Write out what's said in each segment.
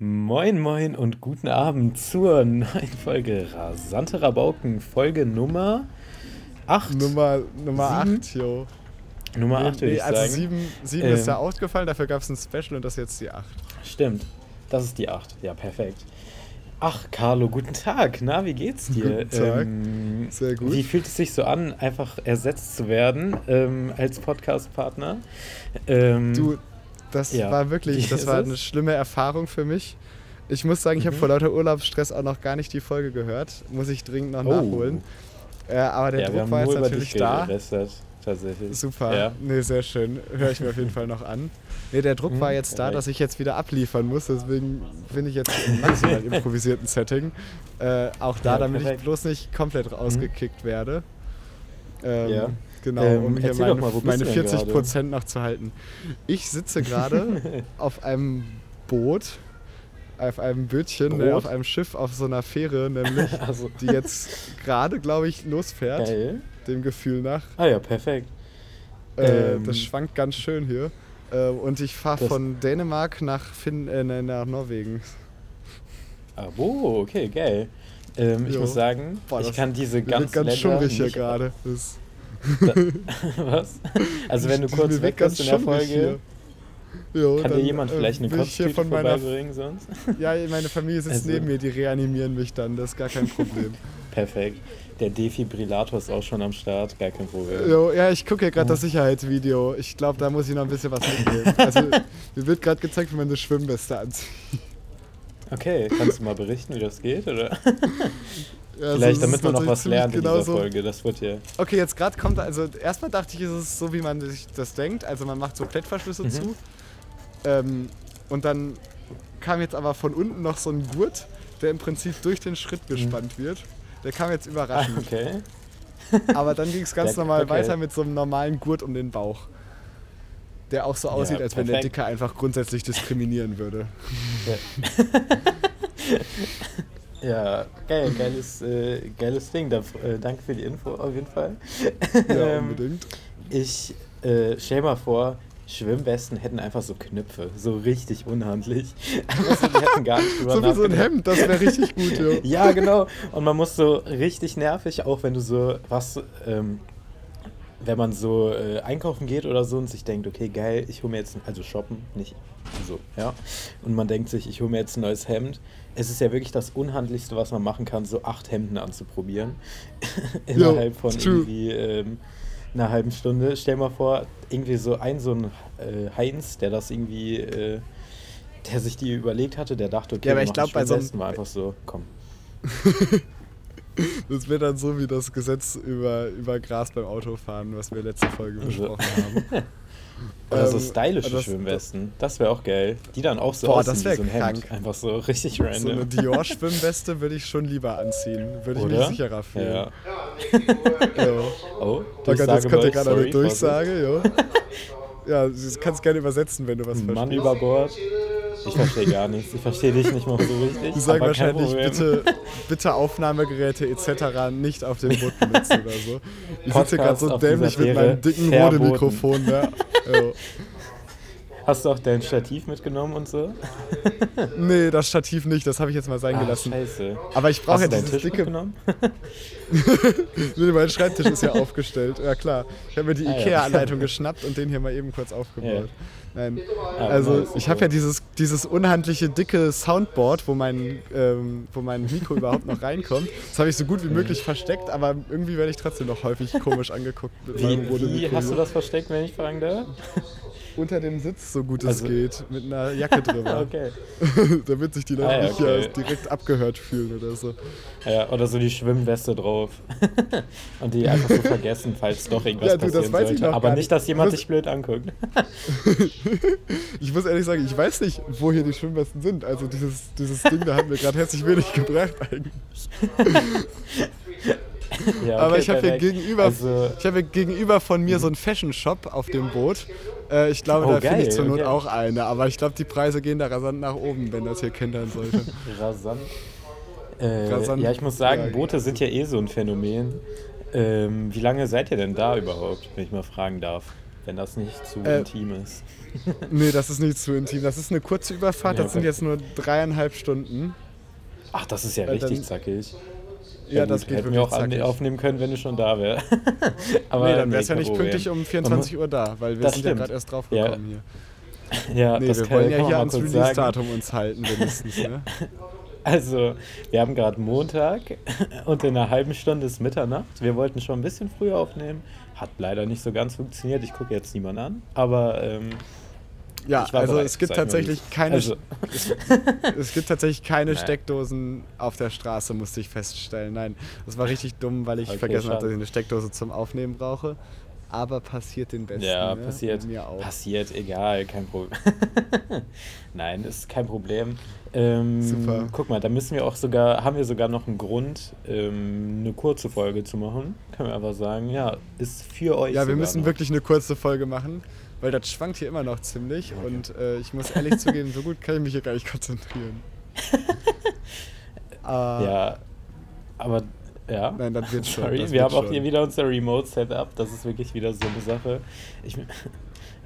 Moin, moin und guten Abend zur neuen Folge Rasante Rabauken, Folge Nummer 8. Nummer, Nummer Sieben? 8, jo. Nummer Nee, 8 würde nee, ich also sagen. 7, 7 Ähm. ist ja ausgefallen, dafür gab es ein Special und das ist jetzt die 8. Stimmt, das ist die 8. Ja, perfekt. Ach, Carlo, guten Tag. Na, wie geht's dir? Guten Tag. Ähm, Sehr gut. Wie fühlt es sich so an, einfach ersetzt zu werden ähm, als Podcast-Partner? Ähm, Du, das ja. war wirklich, das war eine schlimme Erfahrung für mich. Ich muss sagen, ich habe Mhm. vor lauter Urlaubsstress auch noch gar nicht die Folge gehört. Muss ich dringend noch Oh. nachholen. Äh, aber der ja, Druck war jetzt natürlich da. gelästert, tatsächlich. Super. Ja. Nee, sehr schön. Höre ich mir auf jeden Fall noch an. Nee, der Druck Mhm, war jetzt da, dass ich jetzt wieder abliefern muss. Deswegen bin ich jetzt im maximal improvisierten Setting. Äh, auch da, Ja, damit perfekt. ich bloß nicht komplett rausgekickt werde. Ähm, Ja. Genau, Ähm, um hier meine, mal, meine du denn 40 gerade? Prozent noch zu halten. Ich sitze gerade auf einem Boot, auf einem Bötchen, ne, auf einem Schiff, auf so einer Fähre, nämlich, Also, die jetzt gerade, glaube ich, losfährt, geil. dem Gefühl nach. Ah ja, perfekt. Äh, Ähm, das schwankt ganz schön hier. Äh, und ich fahre von Dänemark nach, Finn, äh, nach Norwegen. Ah, oh, okay, geil. Ähm, ich Jo. muss sagen, Boah, ich kann diese ganz Länder schummrig hier gerade. Was? Also wenn du kurz weg ganz bist in der Folge. Jo, kann dir jemand äh, vielleicht eine meiner vorbeibringen sonst? Ja, meine Familie sitzt Also- neben mir, die reanimieren mich dann, das ist gar kein Problem. Perfekt. Der Defibrillator ist auch schon am Start, gar kein Problem. jo, ja, ich gucke hier gerade Oh. das Sicherheitsvideo. Ich glaube, da muss ich noch ein bisschen was mitnehmen. Also, mir wird gerade gezeigt, wie man eine Schwimmweste anzieht. Okay, kannst du mal berichten, wie das geht? Oder? Ja, also Vielleicht, damit man noch was lernt in dieser Folge. Das wird ja. Okay, jetzt gerade kommt, also erstmal dachte ich, ist es so, wie man sich das denkt. Also man macht so Klettverschlüsse Mhm. zu. Ähm, und dann kam jetzt aber von unten noch so ein Gurt, der im Prinzip durch den Schritt gespannt wird. Der kam jetzt Ah, überraschend. okay. Aber dann ging es ganz normal okay. weiter mit so einem normalen Gurt um den Bauch. Der auch so aussieht, Ja, als wenn der perfekt. Dicke einfach grundsätzlich diskriminieren würde. Ja, geil, geiles, äh, geiles Ding. Da, äh, danke für die Info auf jeden Fall. Ja, Ähm, unbedingt. Ich äh, stell mal vor, Schwimmwesten hätten einfach so Knöpfe, so richtig unhandlich. Also, die hätten gar nicht drüber So wie so ein. Hemd, das wäre richtig gut, jo. Ja, genau. Und man muss so richtig nervig, auch wenn du so was, ähm, wenn man so äh, einkaufen geht oder so und sich denkt, okay, geil, ich hole mir jetzt, ein- also shoppen, nicht so, ja. Und man denkt sich, ich hole mir jetzt ein neues Hemd. Es ist ja wirklich das Unhandlichste, was man machen kann, so acht Hemden anzuprobieren. Innerhalb von true. irgendwie ähm, einer halben Stunde. Stell mal vor, irgendwie so ein, so ein äh, Heinz, der das irgendwie, äh, der sich die überlegt hatte, der dachte, okay, Ja, aber ich machen glaub, bei so einem- einfach so, komm. Das wäre dann so wie das Gesetz über, über Gras beim Autofahren, was wir letzte Folge Also- besprochen haben. Oder so Ähm, stylische das- Schwimmwesten. Das wäre auch geil. Die dann auch so Boah, aussehen das wie so ein Hemd. krank. Einfach so richtig So eine random. Dior-Schwimmweste würde ich schon lieber anziehen. Würde ich mich Oder? sicherer fühlen. Ja. Jo. Oh, Oh Gott, jetzt kommt ja gerade eine Durchsage, jo. Ja, du kannst gerne übersetzen, wenn du was Vorsicht. Mann verstehst. über Bord. Ich verstehe gar nichts. Ich verstehe dich nicht mal so richtig. Die sagen wahrscheinlich, bitte, bitte Aufnahmegeräte etc. nicht auf dem Boot benutzen oder so. Ich sitze hier gerade so dämlich mit meinem dicken verboten. Rodemikrofon. Ja. Hast du auch dein Stativ mitgenommen und so? Nee, das Stativ nicht, das habe ich jetzt mal sein Ah, gelassen. scheiße. Aber ich brauche ja dieses Tisch dicke. mitgenommen? Nee, mein Schreibtisch ist ja aufgestellt. Ja klar. Ich habe mir die Ah, ja. IKEA-Anleitung geschnappt und den hier mal eben kurz aufgebaut. Nein. Ah, Also ich habe ja dieses, dieses unhandliche dicke Soundboard, wo mein, ähm, wo mein Mikro überhaupt noch reinkommt. Das habe ich so gut wie möglich versteckt, aber irgendwie werde ich trotzdem noch häufig komisch angeguckt Wie, wie hast du das versteckt, wenn ich fragen darf? Unter dem Sitz, so gut es Also- geht, mit einer Jacke drüber. Okay. Damit sich die Leute Ah, ja, nicht okay. ja, direkt abgehört fühlen oder so. Ja, oder so die Schwimmweste drauf. und die einfach so vergessen, falls doch irgendwas Ja, du, das passieren weiß ich sollte. Aber nicht, dass jemand dich blöd anguckt. Ich muss ehrlich sagen, ich weiß nicht, wo hier die Schwimmwesten sind. Also dieses, dieses Ding, da hat mir gerade herzlich wenig gebracht eigentlich. ja, Aber okay, ich habe hier gegenüber, Also, ich habe hier gegenüber von mir so einen Fashion Shop auf dem Boot. Äh, ich glaube, Oh, da finde ich zur Not okay. auch eine. Aber ich glaube, die Preise gehen da rasant nach oben, wenn das hier kentern sollte. rasant. Äh, Rasant. Ja, ich muss sagen, Ja. Boote sind ja eh so ein Phänomen. Ähm, wie lange seid ihr denn da überhaupt, wenn ich mal fragen darf? wenn das nicht zu Äh, intim ist. Nee, das ist nicht zu intim. Das ist eine kurze Überfahrt, Ja, das sind okay. jetzt nur dreieinhalb Stunden. Ach, das ist ja Äh, richtig dann- zackig. Ja, gut, das geht hätten wir wirklich auch zackig. aufnehmen können, wenn du schon da wärst. Aber nee, dann wär's ja kein nicht pünktlich um 24 Uhr da, weil wir Das sind ja stimmt. gerade erst drauf gekommen hier. Ja, Nee, das wir kann, wollen ja hier ans. Release-Datum uns halten, wenigstens. Ne? Also, wir haben gerade Montag und in einer halben Stunde ist Mitternacht. Wir wollten schon ein bisschen früher aufnehmen. Hat leider nicht so ganz funktioniert. Ich gucke jetzt niemanden an. Aber ähm, Ja, Ich war also bereit, es gibt tatsächlich keine, also- es, es gibt tatsächlich keine Naja. Steckdosen auf der Straße, musste ich feststellen. Nein, das war richtig dumm, weil ich Okay, vergessen habe, schade. dass ich eine Steckdose zum Aufnehmen brauche. Aber passiert den Besten. ja, ne? passiert. Mir auch. Passiert, egal, kein Problem. Nein, ist kein Problem. Ähm, Super. Guck mal, da müssen wir auch sogar, haben wir sogar noch einen Grund, ähm, eine kurze Folge zu machen. Können wir einfach sagen, ja, ist für euch. Ja, wir müssen noch. wirklich eine kurze Folge machen, weil das schwankt hier immer noch ziemlich. Okay. Und äh, ich muss ehrlich zugeben, so gut kann ich mich hier gar nicht konzentrieren. äh, Ja, aber ja. Nein, das wird schon. Sorry, wir haben auch schon. hier wieder unser Remote-Setup. Das ist wirklich wieder so eine Sache. Ich,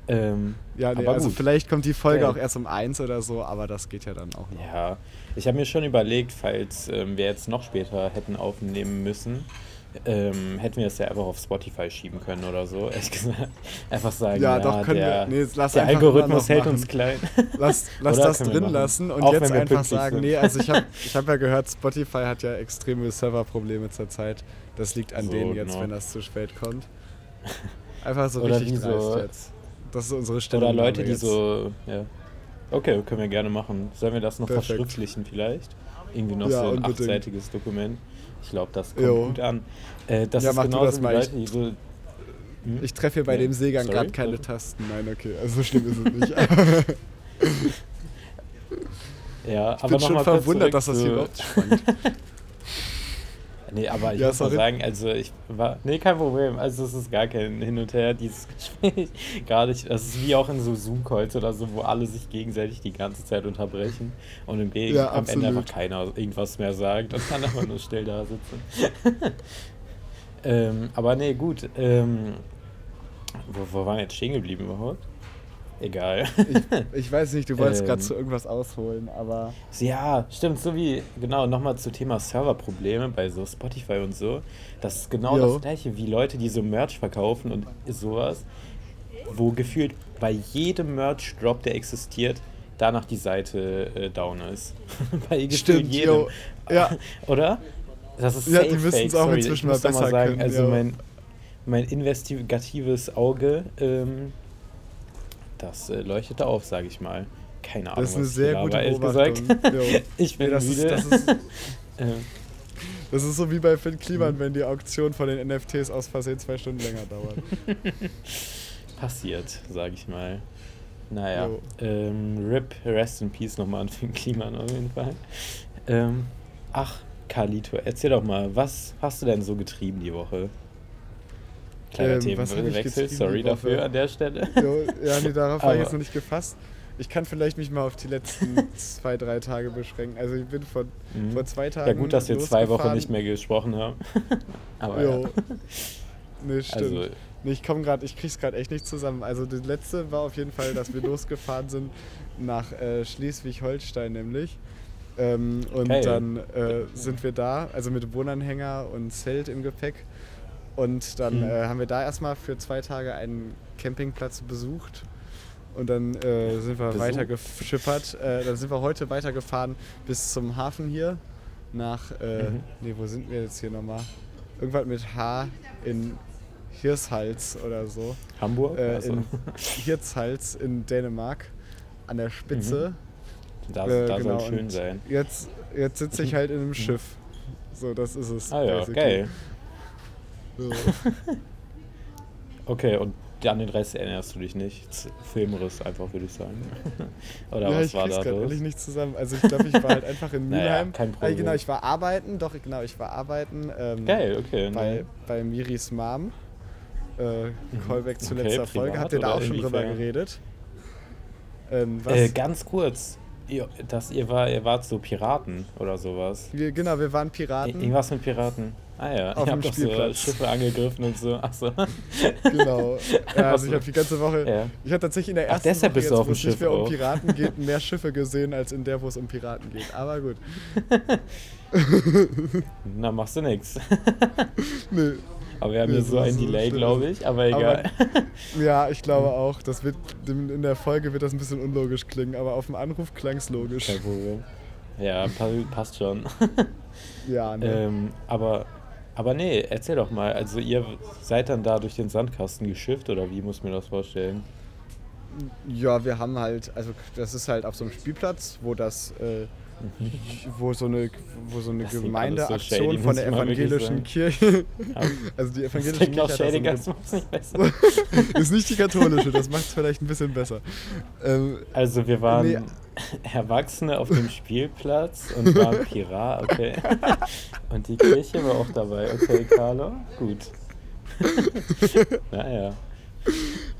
ähm, Ja, nee, also gut. vielleicht kommt die Folge Geil. auch erst um eins oder so, aber das geht ja dann auch noch. Ja, ich habe mir schon überlegt, falls ähm, wir jetzt noch später hätten aufnehmen müssen, ähm, hätten wir es ja einfach auf Spotify schieben können oder so. Ehrlich gesagt, einfach sagen, Ja, ja, doch, können der, wir. Nee, lass der Algorithmus hält uns klein. Lass, lass das drin lassen und Auch jetzt einfach sagen, sind. nee, also ich habe ich hab ja gehört, Spotify hat ja extreme Serverprobleme zurzeit. Das liegt an So, denen jetzt, genau. wenn das zu spät kommt. Einfach so Oder richtig so- dreist jetzt. Das ist unsere Stimme. Oder Leute, die so, ja. Okay, können wir gerne machen. Sollen wir das noch Perfekt. verschriftlichen vielleicht? Irgendwie noch Ja, so ein achtseitiges Dokument. Ich glaube, das kommt Jo. gut an. Äh, das Ja, ist mach du genauso das wie mal. Leute, die so... Hm? Ich treffe hier bei Nee, dem Seegang gerade keine. Tasten. Nein, okay, also so schlimm ist es nicht. Ja, ich bin schon verwundert, dass das hier überhaupt spannend Nee, aber ich Ja, muss mal sorry. sagen, also ich war. Nee, kein Problem. Also es ist gar kein Hin und Her, dieses Gespräch. gar nicht. Das ist wie auch in so Zoom-Calls oder so, wo alle sich gegenseitig die ganze Zeit unterbrechen und im Gegen Ja, am Ende einfach keiner irgendwas mehr sagt und dann einfach nur still da sitzen. ähm, aber nee, gut. Ähm, wo, wo waren wir jetzt stehen geblieben überhaupt? Egal. Ich, ich weiß nicht, du wolltest Ähm. gerade zu irgendwas ausholen, aber Ja, stimmt, so wie, genau, nochmal zu Thema Serverprobleme bei so Spotify und so. Das ist genau Jo. das gleiche wie Leute, die so Merch verkaufen und sowas, wo gefühlt bei jedem Merch-Drop, der existiert, danach die Seite äh, down ist. bei Stimmt, jedem. jo. Ja. Oder? Das ist Ja, die müssen's fake, auch sorry, inzwischen ich mal besser sagen, können, Also mein, mein investigatives Auge, ähm, das äh, leuchtete auf, sage ich mal. Keine Ahnung, das ist eine sehr gute Beobachtung. Ich bin Nee, das, ist, müde. das, ist, das ist so wie bei Finn Mhm. Kliman, wenn die Auktion von den NFTs aus Versehen zwei Stunden länger dauert. passiert, sage ich mal. Naja, ähm, RIP, Rest in Peace nochmal an Finn Kliman auf jeden Fall. Ähm, ach, Carlito, erzähl doch mal, was hast du denn so getrieben die Woche? Kleiner Ähm, was hab ich Themenwechsel, sorry dafür an der Stelle. Jo, ja, nee, darauf war ich jetzt noch nicht gefasst. Ich kann vielleicht mich mal auf die letzten zwei, drei Tage beschränken. Also ich bin von, Mhm. vor zwei Tagen Ja gut, dass wir zwei Wochen nicht mehr gesprochen haben. Aber Jo. ja. Nee, stimmt. Also, Nee, ich komme gerade, ich krieg's gerade echt nicht zusammen. Also das letzte war auf jeden Fall, dass wir losgefahren sind nach äh, Schleswig-Holstein nämlich. Ähm, und Geil. dann äh, sind wir da, also mit Wohnanhänger und Zelt im Gepäck. Und dann Mhm. äh, haben wir da erstmal für zwei Tage einen Campingplatz besucht. Und dann äh, sind wir weiter geschippert. Äh, dann sind wir heute weitergefahren bis zum Hafen hier. Nach, äh, Mhm. nee, wo sind wir jetzt hier nochmal? Irgendwas mit H in Hirshals oder so. Hamburg? Äh, Also, in Hirtshals in Dänemark an der Spitze. da Äh, da genau, soll schön und sein. Jetzt, jetzt sitze ich halt in einem Schiff. So, das ist es. Ah ja, geil. Okay, und an den Rest erinnerst du dich nicht? Filmriss einfach, würde ich sagen. Oder ja, was ich war krieg's da gerade los? ehrlich nicht zusammen. Also ich glaube, ich war halt einfach in Naja, Mülheim. kein Ah, Problem. genau, ich war arbeiten, doch, genau, ich war arbeiten. Ähm, Geil, okay. Bei, ne? bei Miris Mom. Äh, Callback zu Mhm. Okay, letzter Folge. privat Habt ihr da auch schon drüber geredet? Ähm, was? Äh, ganz kurz. Ihr, dass ihr, war, ihr wart so Piraten oder sowas. wir, genau, wir waren Ir- Piraten. Irgendwas mit Piraten. Ah ja, Auf ich dem hab doch so Spielplatz. Schiffe angegriffen und so. Achso. Genau. Ja, also Ach ich so. habe die ganze Woche, Ja. ich habe tatsächlich in der Ach, ersten deshalb Woche jetzt, wo es nicht mehr um auch. Piraten geht, mehr Schiffe gesehen, als in der, wo es um Piraten geht. Aber gut. Na, machst du nix. Nee. Aber wir haben Nee, hier so so- ein so Delay, glaube ich, aber egal. Ja, ich glaube auch. Das wird in der Folge wird das ein bisschen unlogisch klingen, aber auf dem Anruf klang es logisch. Kein Problem. Ja, pa passt schon. Ja, ne? ähm, aber, aber nee, erzähl doch mal. Also ihr seid dann da durch den Sandkasten geschifft oder wie muss ich mir das vorstellen? Ja, wir haben halt, also das ist halt auf so einem Spielplatz, wo das, äh, wo so eine, wo so eine Gemeindeaktion so shady, von der evangelischen. Kirche, also die evangelische Kirche hat so eine, das macht's nicht besser. ist nicht die katholische, das macht es vielleicht ein bisschen besser. Ähm, Also wir waren Nee. Erwachsene auf dem Spielplatz und waren Pirat, okay. Und die Kirche war auch dabei, okay, Carlo? Gut. naja.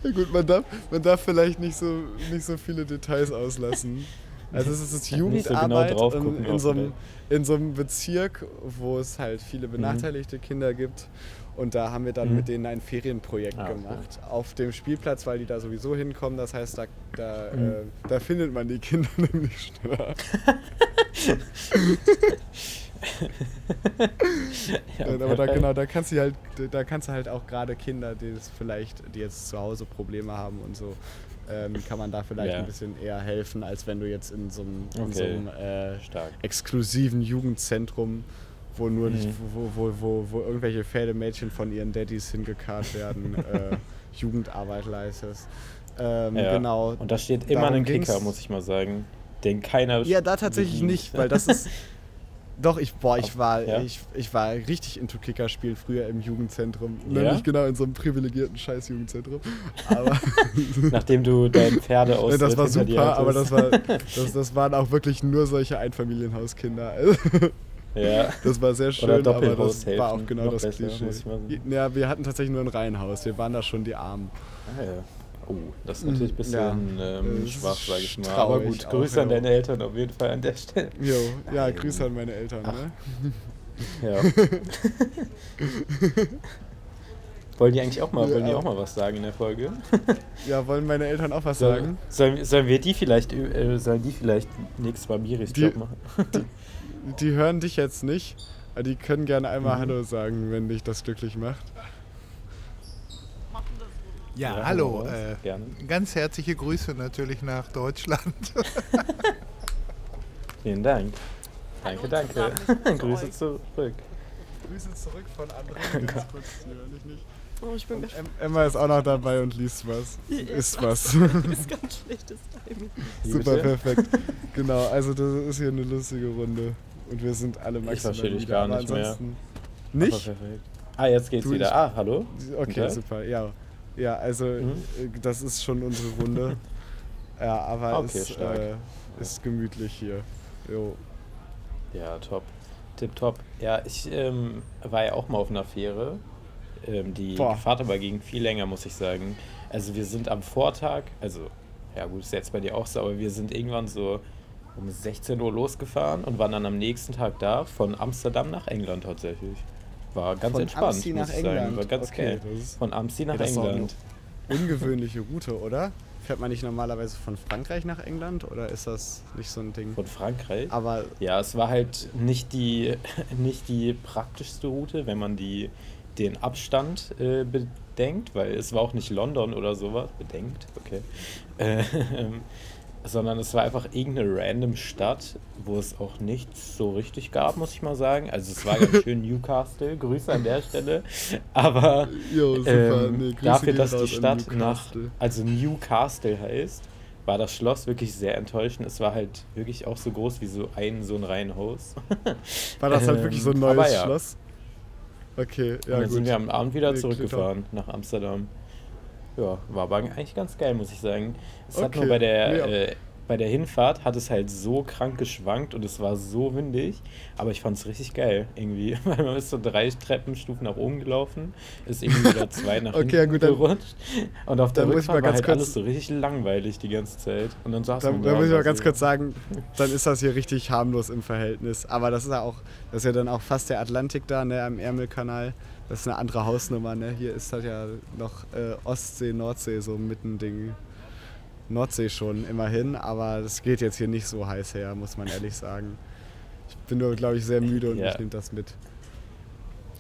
ja gut, man darf, man darf vielleicht nicht so, nicht so viele Details auslassen. Also es ist Ja, nicht so genau Jugendarbeit in, in, so einem, in so einem Bezirk, wo es halt viele benachteiligte Kinder gibt. Und da haben wir dann Mhm. mit denen ein Ferienprojekt Ah, okay. gemacht. Auf dem Spielplatz, weil die da sowieso hinkommen. Das heißt, da, da, Mhm. äh, da findet man die Kinder nämlich schneller. Ja, aber da, genau, da kannst du halt, da kannst du halt auch gerade Kinder, die es vielleicht, die jetzt zu Hause Probleme haben und so, ähm, kann man da vielleicht Ja. ein bisschen eher helfen, als wenn du jetzt in so einem, in so Okay. einem äh, Stark. exklusiven Jugendzentrum, wo nur nicht, Mhm. wo, wo, wo, wo irgendwelche Pferdemädchen von ihren Daddys hingekarrt werden, äh, Jugendarbeit leistest. Ähm, Ja. Genau. Und da steht immer ein Kicker, muss ich mal sagen, den keiner. Ja, da tatsächlich bedient. nicht, weil das ist. Doch, ich, boah, ich war, Ja? ich, ich war richtig into Kickerspielen früher im Jugendzentrum. Ja? Nämlich genau in so einem privilegierten Scheiß-Jugendzentrum. Aber Nachdem du dein Pferde aus das war super, aber das, war, das, das waren auch wirklich nur solche Einfamilienhauskinder. Ja. Das war sehr Oder schön, aber das Doppelhaushälften, war auch genau noch das besser, Klischee. Ja, wir hatten tatsächlich nur ein Reihenhaus. Wir waren da schon die Armen. Ah, ja. Oh, das ist natürlich ein bisschen Ja. ähm, schwach, sag ich mal. Aber gut, auch, Grüße an ja. deine Eltern auf jeden Fall an der Stelle. Jo, ja, Nein. Grüße an meine Eltern. Ach. Ne? Ja. wollen die eigentlich auch mal, wollen die Ja. auch mal was sagen in der Folge? Ja, wollen meine Eltern auch was sagen? Sollen, sollen wir die vielleicht, äh, sollen die vielleicht nächstes Mal Miris Job machen? Die hören dich jetzt nicht, aber die können gerne einmal Mhm. Hallo sagen, wenn dich das glücklich macht. Ja, Ja, hallo. Äh, ganz herzliche Grüße natürlich nach Deutschland. Vielen Dank. Danke, danke. Grüße zurück. Grüße zurück von André, Gott. ganz kurz, dich nicht. Oh, ich bin Emma ist auch noch dabei und liest was. Ist was. ist ganz schlechtes Timing. Super, perfekt. Genau, also das ist hier eine lustige Runde. Und wir sind alle maximal verstehe dich gar nicht mehr. Nicht? Ah, jetzt geht's Du, wieder. ich- Ah, hallo? Okay, super, ja. Ja, also Mhm. äh, das ist schon unsere Runde. ja, aber Okay, es äh, ist gemütlich hier. Jo. Ja, top. Tip top. Ja, ich ähm, war ja auch mal auf einer Fähre. Ähm, die Boah. Fahrt aber ging viel länger, muss ich sagen. Also wir sind am Vortag, also ja gut, ist jetzt bei dir auch so, aber wir sind irgendwann so um 16 Uhr losgefahren und waren dann am nächsten Tag da, von Amsterdam nach England tatsächlich. War ganz Von entspannt, Amsti muss nach ich sagen. England. War ganz Okay, geil. Von Amsti nach das ist auch England. Ungewöhnliche Route, oder? Fährt man nicht normalerweise von Frankreich nach England oder ist das nicht so ein Ding? Von Frankreich. Aber Ja, es war halt nicht die, nicht die praktischste Route, wenn man die, den Abstand äh, bedenkt, weil es war auch nicht London oder sowas. Bedenkt, okay. Ähm, sondern es war einfach irgendeine random Stadt, wo es auch nichts so richtig gab, muss ich mal sagen. Also es war ganz schön Newcastle, Grüße an der Stelle. Aber Jo, ähm, Nee, dafür, dass die Stadt nach, Newcastle. also Newcastle heißt, war das Schloss wirklich sehr enttäuschend. Es war halt wirklich auch so groß wie so ein, so ein Reihenhaus. War das halt Ähm, wirklich so ein aber neues ja. Schloss? Okay, ja und dann gut. sind wir am Abend wieder Nee, zurückgefahren nach Amsterdam. Ja, war aber eigentlich ganz geil, muss ich sagen. Es hat Okay, nur bei der, nee, äh, bei der Hinfahrt hat es halt so krank geschwankt und es war so windig, aber ich fand es richtig geil irgendwie, weil man ist so drei Treppenstufen nach oben gelaufen, ist irgendwie wieder zwei nach Okay, hinten ja gut, dann- gerutscht und auf der Rückfahrt war ganz halt kurz- alles so richtig langweilig die ganze Zeit und dann saß man da da muss ich mal ganz so- kurz sagen, dann ist das hier richtig harmlos im Verhältnis. Aber das ist ja auch, das ist ja dann auch fast der Atlantik da, ne, am Ärmelkanal. Das ist eine andere Hausnummer, ne? Hier ist das ja noch äh, Ostsee, Nordsee, so mitten Ding. Nordsee schon immerhin, aber das geht jetzt hier nicht so heiß her, muss man ehrlich sagen. Ich bin nur, glaube ich, sehr müde und Ja. ich nehme das mit.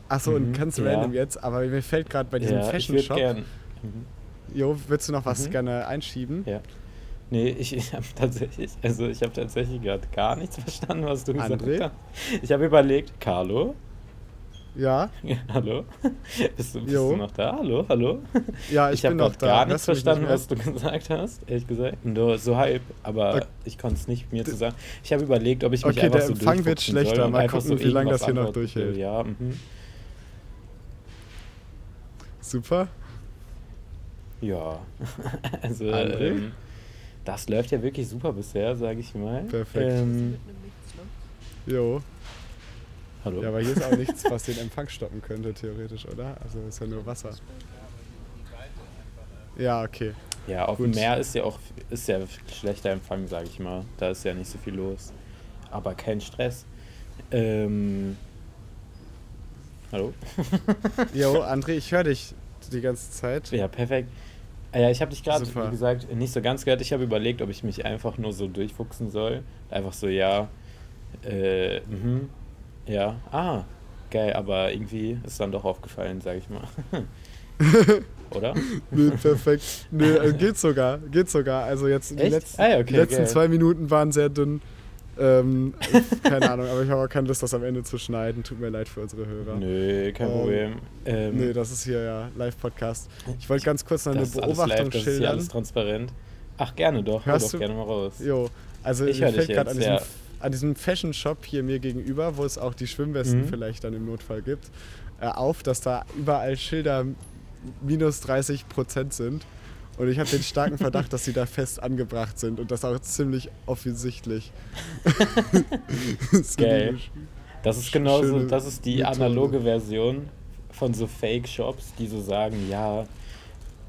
Achso, Mhm, und ganz ja. random jetzt, aber mir fällt gerade bei diesem ja, Fashion Shop. gern. Mhm. Jo, würdest du noch was Mhm. gerne einschieben? Ja. Nee, ich, ich habe tatsächlich, also ich habe tatsächlich gerade gar nichts verstanden, was du gesagt André? hast. Ich habe überlegt, Carlo, Ja? ja, hallo, bist, du, bist du noch da? Hallo, hallo? Ja, ich, Ich, habe bin noch da. gar Hörst nichts du mich verstanden, mehr? was du gesagt hast, ehrlich gesagt. Nur so halb, aber Okay. ich konnte es nicht mir zu sagen. Ich habe überlegt, ob ich mich Okay, einfach der so Empfang wird durchfuchsen soll schlechter. Mal gucken, so wie lange das hier noch durchhält. Ja, mhm. Super. ja. also ähm, das läuft ja wirklich super bisher, sage ich mal. Perfekt. Ähm, ne? Jo. Hallo. Ja, aber hier ist auch nichts, was den Empfang stoppen könnte, theoretisch, oder? Also ist ja nur Wasser. Ja, okay. Ja, auf dem Gut. Meer ist ja auch ist ja schlechter Empfang, sage ich mal. Da ist ja nicht so viel los. Aber kein Stress. Ähm, hallo? Jo, André, ich höre dich die ganze Zeit. Ja, perfekt. Ah Ja, ich habe dich gerade, wie gesagt, nicht so ganz gehört. Ich habe überlegt, ob ich mich einfach nur so durchfuchsen soll. Einfach so, ja, äh, mhm, ja, ah, geil, aber irgendwie ist dann doch aufgefallen, sage ich mal. Oder? Nee, perfekt. Nee, äh, geht sogar. Geht sogar. Also jetzt die letzten, Ah okay, die letzten geil. zwei Minuten waren sehr dünn. Ähm, keine Ahnung, aber ich habe auch keine Lust, das am Ende zu schneiden. Tut mir leid für unsere Hörer. Nö, kein Ähm, Problem. Ähm, Nee, das ist hier ja Live-Podcast. Ich wollte ganz kurz noch eine das Beobachtung live, das ist hier schildern. alles transparent. Ach, gerne doch, hör Hörst doch du? gerne mal raus. Jo, also Ich mir hör fällt gerade an diesem, ja. An diesem Fashion Shop hier mir gegenüber, wo es auch die Schwimmwesten Mhm. vielleicht dann im Notfall gibt, äh, auf, dass da überall Schilder minus 30 Prozent sind. Und ich habe den starken Verdacht, dass sie da fest angebracht sind und das auch ziemlich offensichtlich. so Geil. Das ist genauso, das ist die Methode. analoge Version von so Fake-Shops, die so sagen, ja,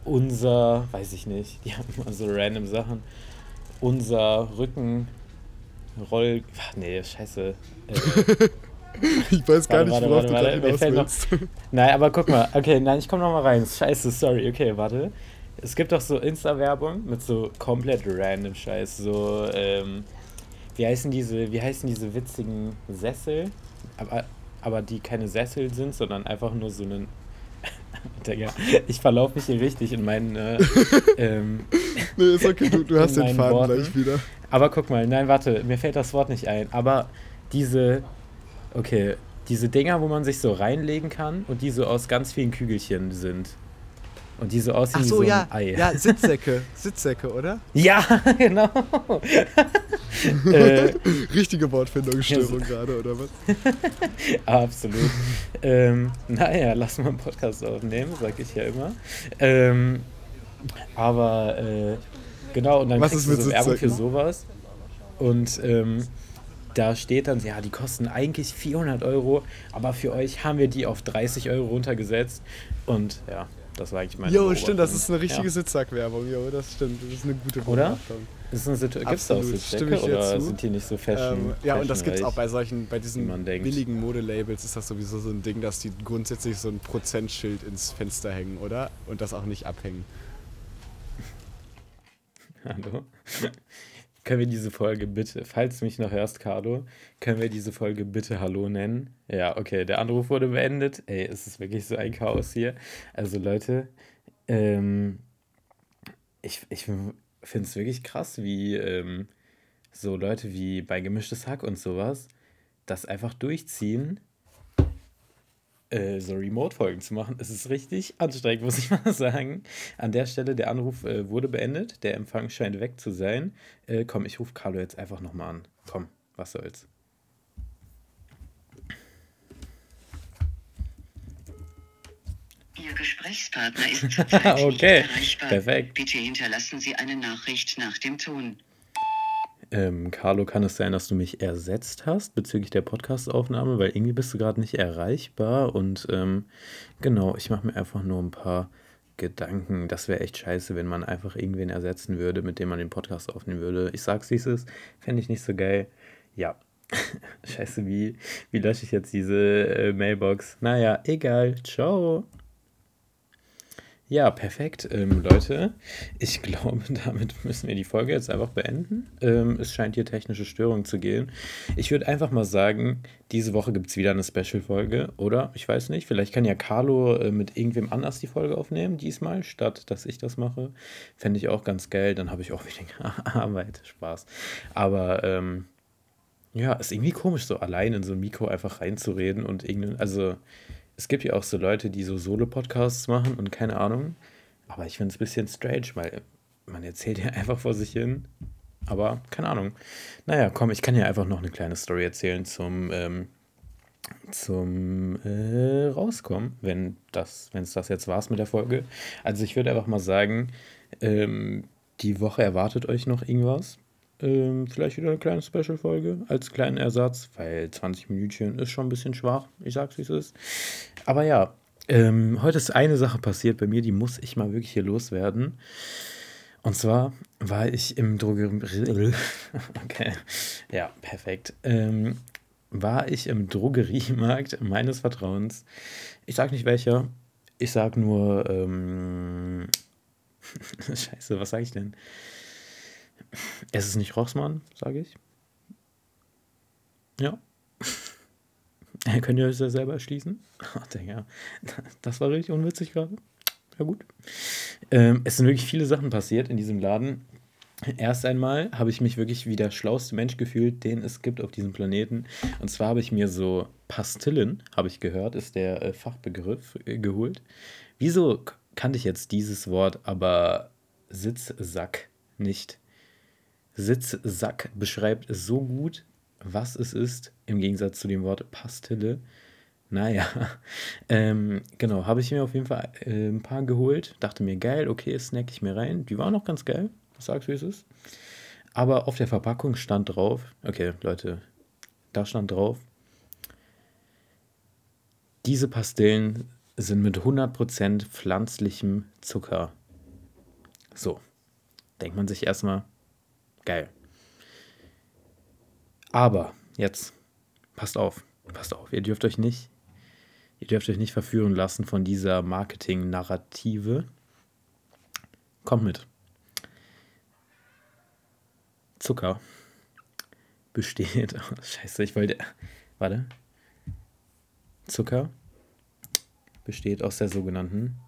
unser, weiß ich nicht, die haben immer so random Sachen, unser Rücken Roll, ach, nee, scheiße. Äh, Ich weiß gar Warte, nicht, worauf du gerade hinaus noch- willst. nein, aber guck mal, okay, nein, ich komm noch mal rein. Scheiße, sorry, okay, warte. Es gibt doch so Insta-Werbung mit so komplett random Scheiß, so, ähm, wie heißen diese, wie heißen diese witzigen Sessel? Aber, aber die keine Sessel sind, sondern einfach nur so einen. Digga, ich verlaufe mich hier richtig in meinen. Äh, ähm, Nee, ist okay, du, du hast den Faden Worten. gleich wieder. aber guck mal, nein, warte, mir fällt das Wort nicht ein. Aber diese. Okay, diese Dinger, wo man sich so reinlegen kann und die so aus ganz vielen Kügelchen sind. Und die so aussehen Ach wie so, so ein ja, Ei. ja, Sitzsäcke, Sitzsäcke, oder? Ja, genau. äh, Richtige Wortfindungsstörung gerade, oder was? absolut. ähm, naja, lass mal einen Podcast aufnehmen, sag ich ja immer. Ähm, aber äh, genau, und dann Was kriegst du so Werbung für sowas. Und ähm, da steht dann, ja, die kosten eigentlich 400 Euro, aber für euch haben wir die auf 30 Euro runtergesetzt. Und ja, das war eigentlich meine Jo, stimmt, das ist eine richtige Ja. Sitzsackwerbung, jo, das stimmt, das ist eine gute Oder? Beobachtung. Ist eine Situ gibt's da auch Sitzsäcke stimme ich dir oder zu. sind die nicht so fashion? Ähm, ja, und das gibt es auch bei solchen, bei diesen billigen Modelabels ist das sowieso so ein Ding, dass die grundsätzlich so ein Prozentschild ins Fenster hängen, oder? Und das auch nicht abhängen. Hallo? Können wir diese Folge bitte, falls du mich noch hörst, Carlo, können wir diese Folge bitte Hallo nennen? Ja, okay, der Anruf wurde beendet. Ey, es ist wirklich so ein Chaos hier. Also Leute, ähm, ich, ich finde es wirklich krass, wie ähm, so Leute wie bei Gemischtes Hack und sowas das einfach durchziehen, äh, so Remote-Folgen zu machen. Es ist richtig anstrengend, muss ich mal sagen. An der Stelle, der Anruf äh, wurde beendet, der Empfang scheint weg zu sein. Äh, komm, ich rufe Carlo jetzt einfach nochmal an. Komm, was soll's. Ihr Gesprächspartner ist zurzeit Okay, nicht erreichbar. perfekt. Bitte hinterlassen Sie eine Nachricht nach dem Ton. Ähm, Carlo, kann es sein, dass du mich ersetzt hast bezüglich der Podcastaufnahme? Weil irgendwie bist du gerade nicht erreichbar. Und ähm, genau, ich mache mir einfach nur ein paar Gedanken. Das wäre echt scheiße, wenn man einfach irgendwen ersetzen würde, mit dem man den Podcast aufnehmen würde. Ich sag's, wie es ist. Fände ich nicht so geil. Ja. scheiße, wie, wie lösche ich jetzt diese äh, Mailbox? Naja, egal. Ciao. Ja, perfekt, ähm, Leute. Ich glaube, damit müssen wir die Folge jetzt einfach beenden. Ähm, es scheint hier technische Störungen zu gehen. Ich würde einfach mal sagen, diese Woche gibt es wieder eine Special-Folge, oder? Ich weiß nicht. Vielleicht kann ja Carlo äh, mit irgendwem anders die Folge aufnehmen, diesmal, statt dass ich das mache. Fände ich auch ganz geil. Dann habe ich auch weniger Arbeit. Spaß. Aber, ähm, ja, ist irgendwie komisch, so allein in so ein Mikro einfach reinzureden und irgendwie, also es gibt ja auch so Leute, die so Solo-Podcasts machen und keine Ahnung. Aber ich finde es ein bisschen strange, weil man erzählt ja einfach vor sich hin. Aber keine Ahnung. Naja, komm, ich kann ja einfach noch eine kleine Story erzählen zum, ähm, zum äh, Rauskommen, wenn das, wenn es das jetzt war mit der Folge. Also ich würde einfach mal sagen, ähm, die Woche erwartet euch noch irgendwas. Ähm, vielleicht wieder eine kleine Special-Folge als kleinen Ersatz, weil 20 Minütchen ist schon ein bisschen schwach. Ich sag's, wie es ist. Aber ja, ähm, heute ist eine Sache passiert bei mir, die muss ich mal wirklich hier loswerden. Und zwar war ich im Drogerie. okay, ja, perfekt. Ähm, war ich im Drogeriemarkt meines Vertrauens. Ich sag nicht welcher. Ich sag nur. Ähm, Scheiße, was sag ich denn? Es ist nicht Rossmann, sage ich. Ja. Könnt ihr euch das selber erschließen? Digga. Das war richtig unwitzig gerade. Ja, gut. Ähm, es sind wirklich viele Sachen passiert in diesem Laden. Erst einmal habe ich mich wirklich wie der schlauste Mensch gefühlt, den es gibt auf diesem Planeten. Und zwar habe ich mir so Pastillen, habe ich gehört, ist der äh, Fachbegriff, äh, geholt. Wieso kannte ich jetzt dieses Wort, aber Sitzsack nicht? Sitzsack beschreibt so gut, was es ist, im Gegensatz zu dem Wort Pastille. Naja, ähm, genau, habe ich mir auf jeden Fall äh, ein paar geholt. Dachte mir, geil, okay, snack ich mir rein. Die waren auch ganz geil, was sagst du, wie es ist. Aber auf der Verpackung stand drauf, okay, Leute, da stand drauf, diese Pastillen sind mit 100% pflanzlichem Zucker. So, denkt man sich erstmal, Geil. Aber jetzt, passt auf, passt auf, ihr dürft euch nicht, ihr dürft euch nicht verführen lassen von dieser Marketing-Narrative. Kommt mit. Zucker besteht. Oh, scheiße, ich wollte. Warte. Zucker besteht aus der sogenannten.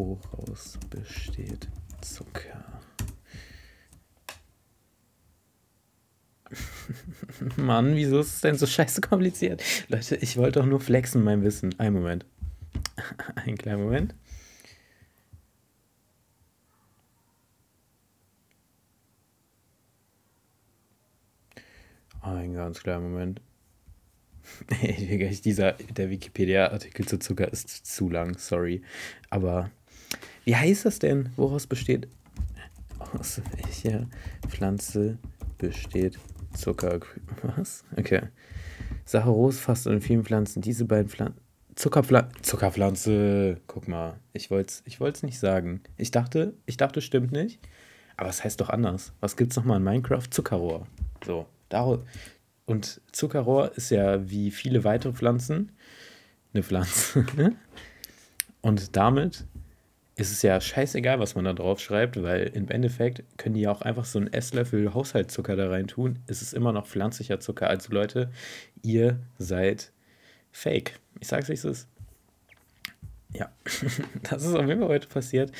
Woraus besteht Zucker? Mann, wieso ist es denn so scheiße kompliziert? Leute, ich wollte doch nur flexen mein Wissen. Ein Moment. Ein kleiner Moment. Ein ganz kleiner Moment. Dieser, der Wikipedia-Artikel zu Zucker ist zu lang, sorry. Aber wie heißt das denn? Woraus besteht. Aus welcher Pflanze besteht Zucker? Was? Okay. Saccharose fast in vielen Pflanzen. Diese beiden Pflanzen. Zuckerpfla Zuckerpflanze. Guck mal. Ich wollte es ich nicht sagen. Ich dachte, ich dachte, stimmt nicht. Aber es heißt doch anders. Was gibt es nochmal in Minecraft? Zuckerrohr. So. Und Zuckerrohr ist ja wie viele weitere Pflanzen eine Pflanze. und damit ist es ja scheißegal, was man da drauf schreibt, weil im Endeffekt können die ja auch einfach so einen Esslöffel Haushaltszucker da rein tun. Es ist immer noch pflanzlicher Zucker. Also Leute, ihr seid fake. Ich sag's euch, es ist. Ja, das ist auf jeden Fall heute passiert.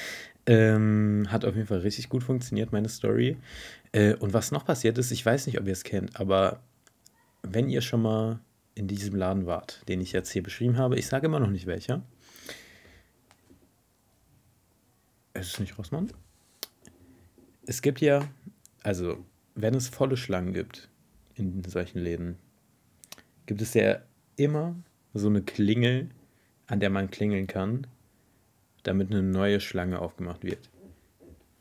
Ähm, hat auf jeden Fall richtig gut funktioniert, meine Story. Äh, und was noch passiert ist, ich weiß nicht, ob ihr es kennt, aber wenn ihr schon mal in diesem Laden wart, den ich jetzt hier beschrieben habe, ich sage immer noch nicht welcher. Es ist nicht Rossmann. Es gibt ja, also wenn es volle Schlangen gibt in solchen Läden, gibt es ja immer so eine Klingel, an der man klingeln kann, damit eine neue Schlange aufgemacht wird.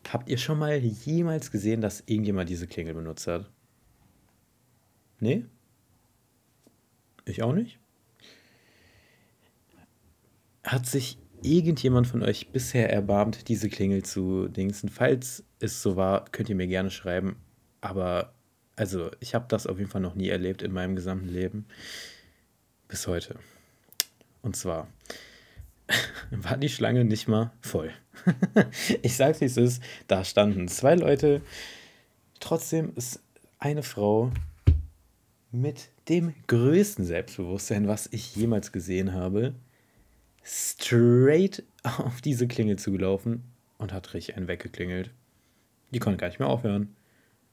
Habt ihr schon mal jemals gesehen, dass irgendjemand diese Klingel benutzt hat? Nee? Ich auch nicht? Hat sich irgendjemand von euch bisher erbarmt, diese Klingel zu dingsen? Falls es so war, könnt ihr mir gerne schreiben. Aber, also, ich habe das auf jeden Fall noch nie erlebt in meinem gesamten Leben. Bis heute. Und zwar war die Schlange nicht mal voll. ich sag's wie es ist, da standen zwei Leute. Trotzdem ist eine Frau mit dem größten Selbstbewusstsein, was ich jemals gesehen habe, straight auf diese Klingel zugelaufen und hat richtig einen weggeklingelt. Die konnte gar nicht mehr aufhören.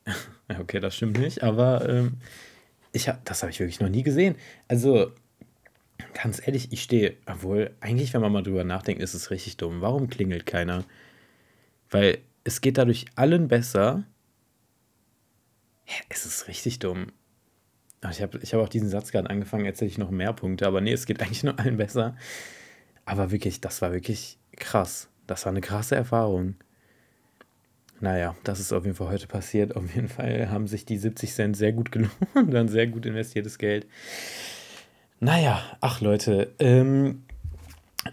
okay, das stimmt nicht, aber ähm, ich hab, das habe ich wirklich noch nie gesehen. Also, ganz ehrlich, ich stehe, obwohl, eigentlich, wenn man mal drüber nachdenkt, ist es richtig dumm. Warum klingelt keiner? Weil es geht dadurch allen besser. Ja, es ist richtig dumm. Ich habe ich hab auch diesen Satz gerade angefangen, jetzt hätte ich noch mehr Punkte, aber nee, es geht eigentlich nur allen besser. Aber wirklich, das war wirklich krass. Das war eine krasse Erfahrung. Naja, das ist auf jeden Fall heute passiert. Auf jeden Fall haben sich die 70 Cent sehr gut gelohnt, dann sehr gut investiertes Geld. Naja, ach Leute, ähm,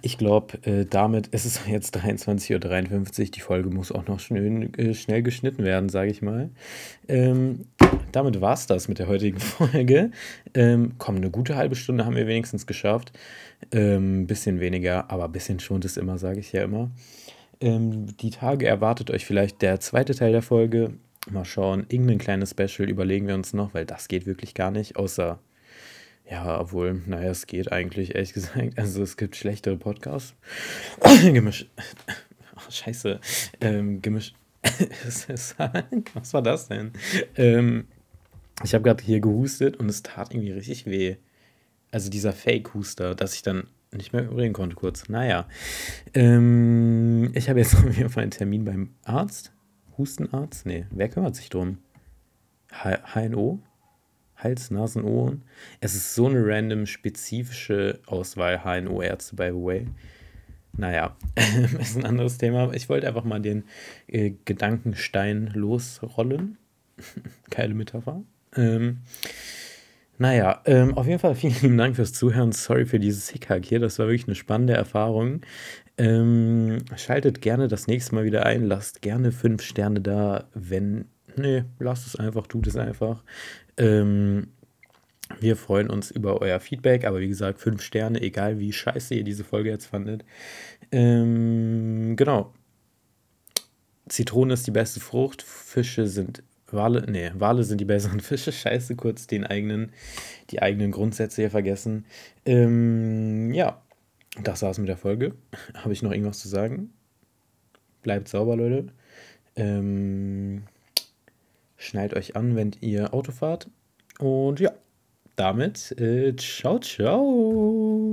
ich glaube, äh, damit ist es jetzt 23.53 Uhr. Die Folge muss auch noch schnell, äh, schnell geschnitten werden, sage ich mal. Ähm, damit war es das mit der heutigen Folge. Ähm, komm, eine gute halbe Stunde haben wir wenigstens geschafft. Ähm, bisschen weniger, aber ein bisschen schont es immer, sage ich ja immer. Ähm, die Tage erwartet euch vielleicht der zweite Teil der Folge. Mal schauen, irgendein kleines Special überlegen wir uns noch, weil das geht wirklich gar nicht, außer ja, obwohl, naja, es geht eigentlich, ehrlich gesagt. Also es gibt schlechtere Podcasts. Gemisch. Oh, scheiße. Ähm, Gemisch. Was war das denn? Ähm, ich habe gerade hier gehustet und es tat irgendwie richtig weh. Also dieser Fake-Huster, dass ich dann nicht mehr reden konnte kurz. Naja. Ähm, ich habe jetzt auf jeden Fall einen Termin beim Arzt. Hustenarzt? Nee, wer kümmert sich drum? HNO? Hals, Nasen, Ohren. Es ist so eine random spezifische Auswahl HNO-Ärzte, by the way. Naja, ist ein anderes Thema. Ich wollte einfach mal den äh, Gedankenstein losrollen. Geile Metapher. Ähm, naja, ähm, auf jeden Fall vielen lieben Dank fürs Zuhören. Sorry für dieses Hickhack hier. Das war wirklich eine spannende Erfahrung. Ähm, schaltet gerne das nächste Mal wieder ein. Lasst gerne fünf Sterne da, wenn. Nee, lasst es einfach, tut es einfach. Ähm, wir freuen uns über euer Feedback, aber wie gesagt, fünf Sterne, egal wie scheiße ihr diese Folge jetzt fandet. Ähm, genau. Zitrone ist die beste Frucht, Fische sind Wale, nee, Wale sind die besseren Fische. Scheiße, kurz den eigenen, die eigenen Grundsätze hier vergessen. Ähm, ja, das war's mit der Folge. Habe ich noch irgendwas zu sagen? Bleibt sauber, Leute. Ähm, Schnallt euch an, wenn ihr Auto fahrt. Und ja, damit äh, ciao, ciao.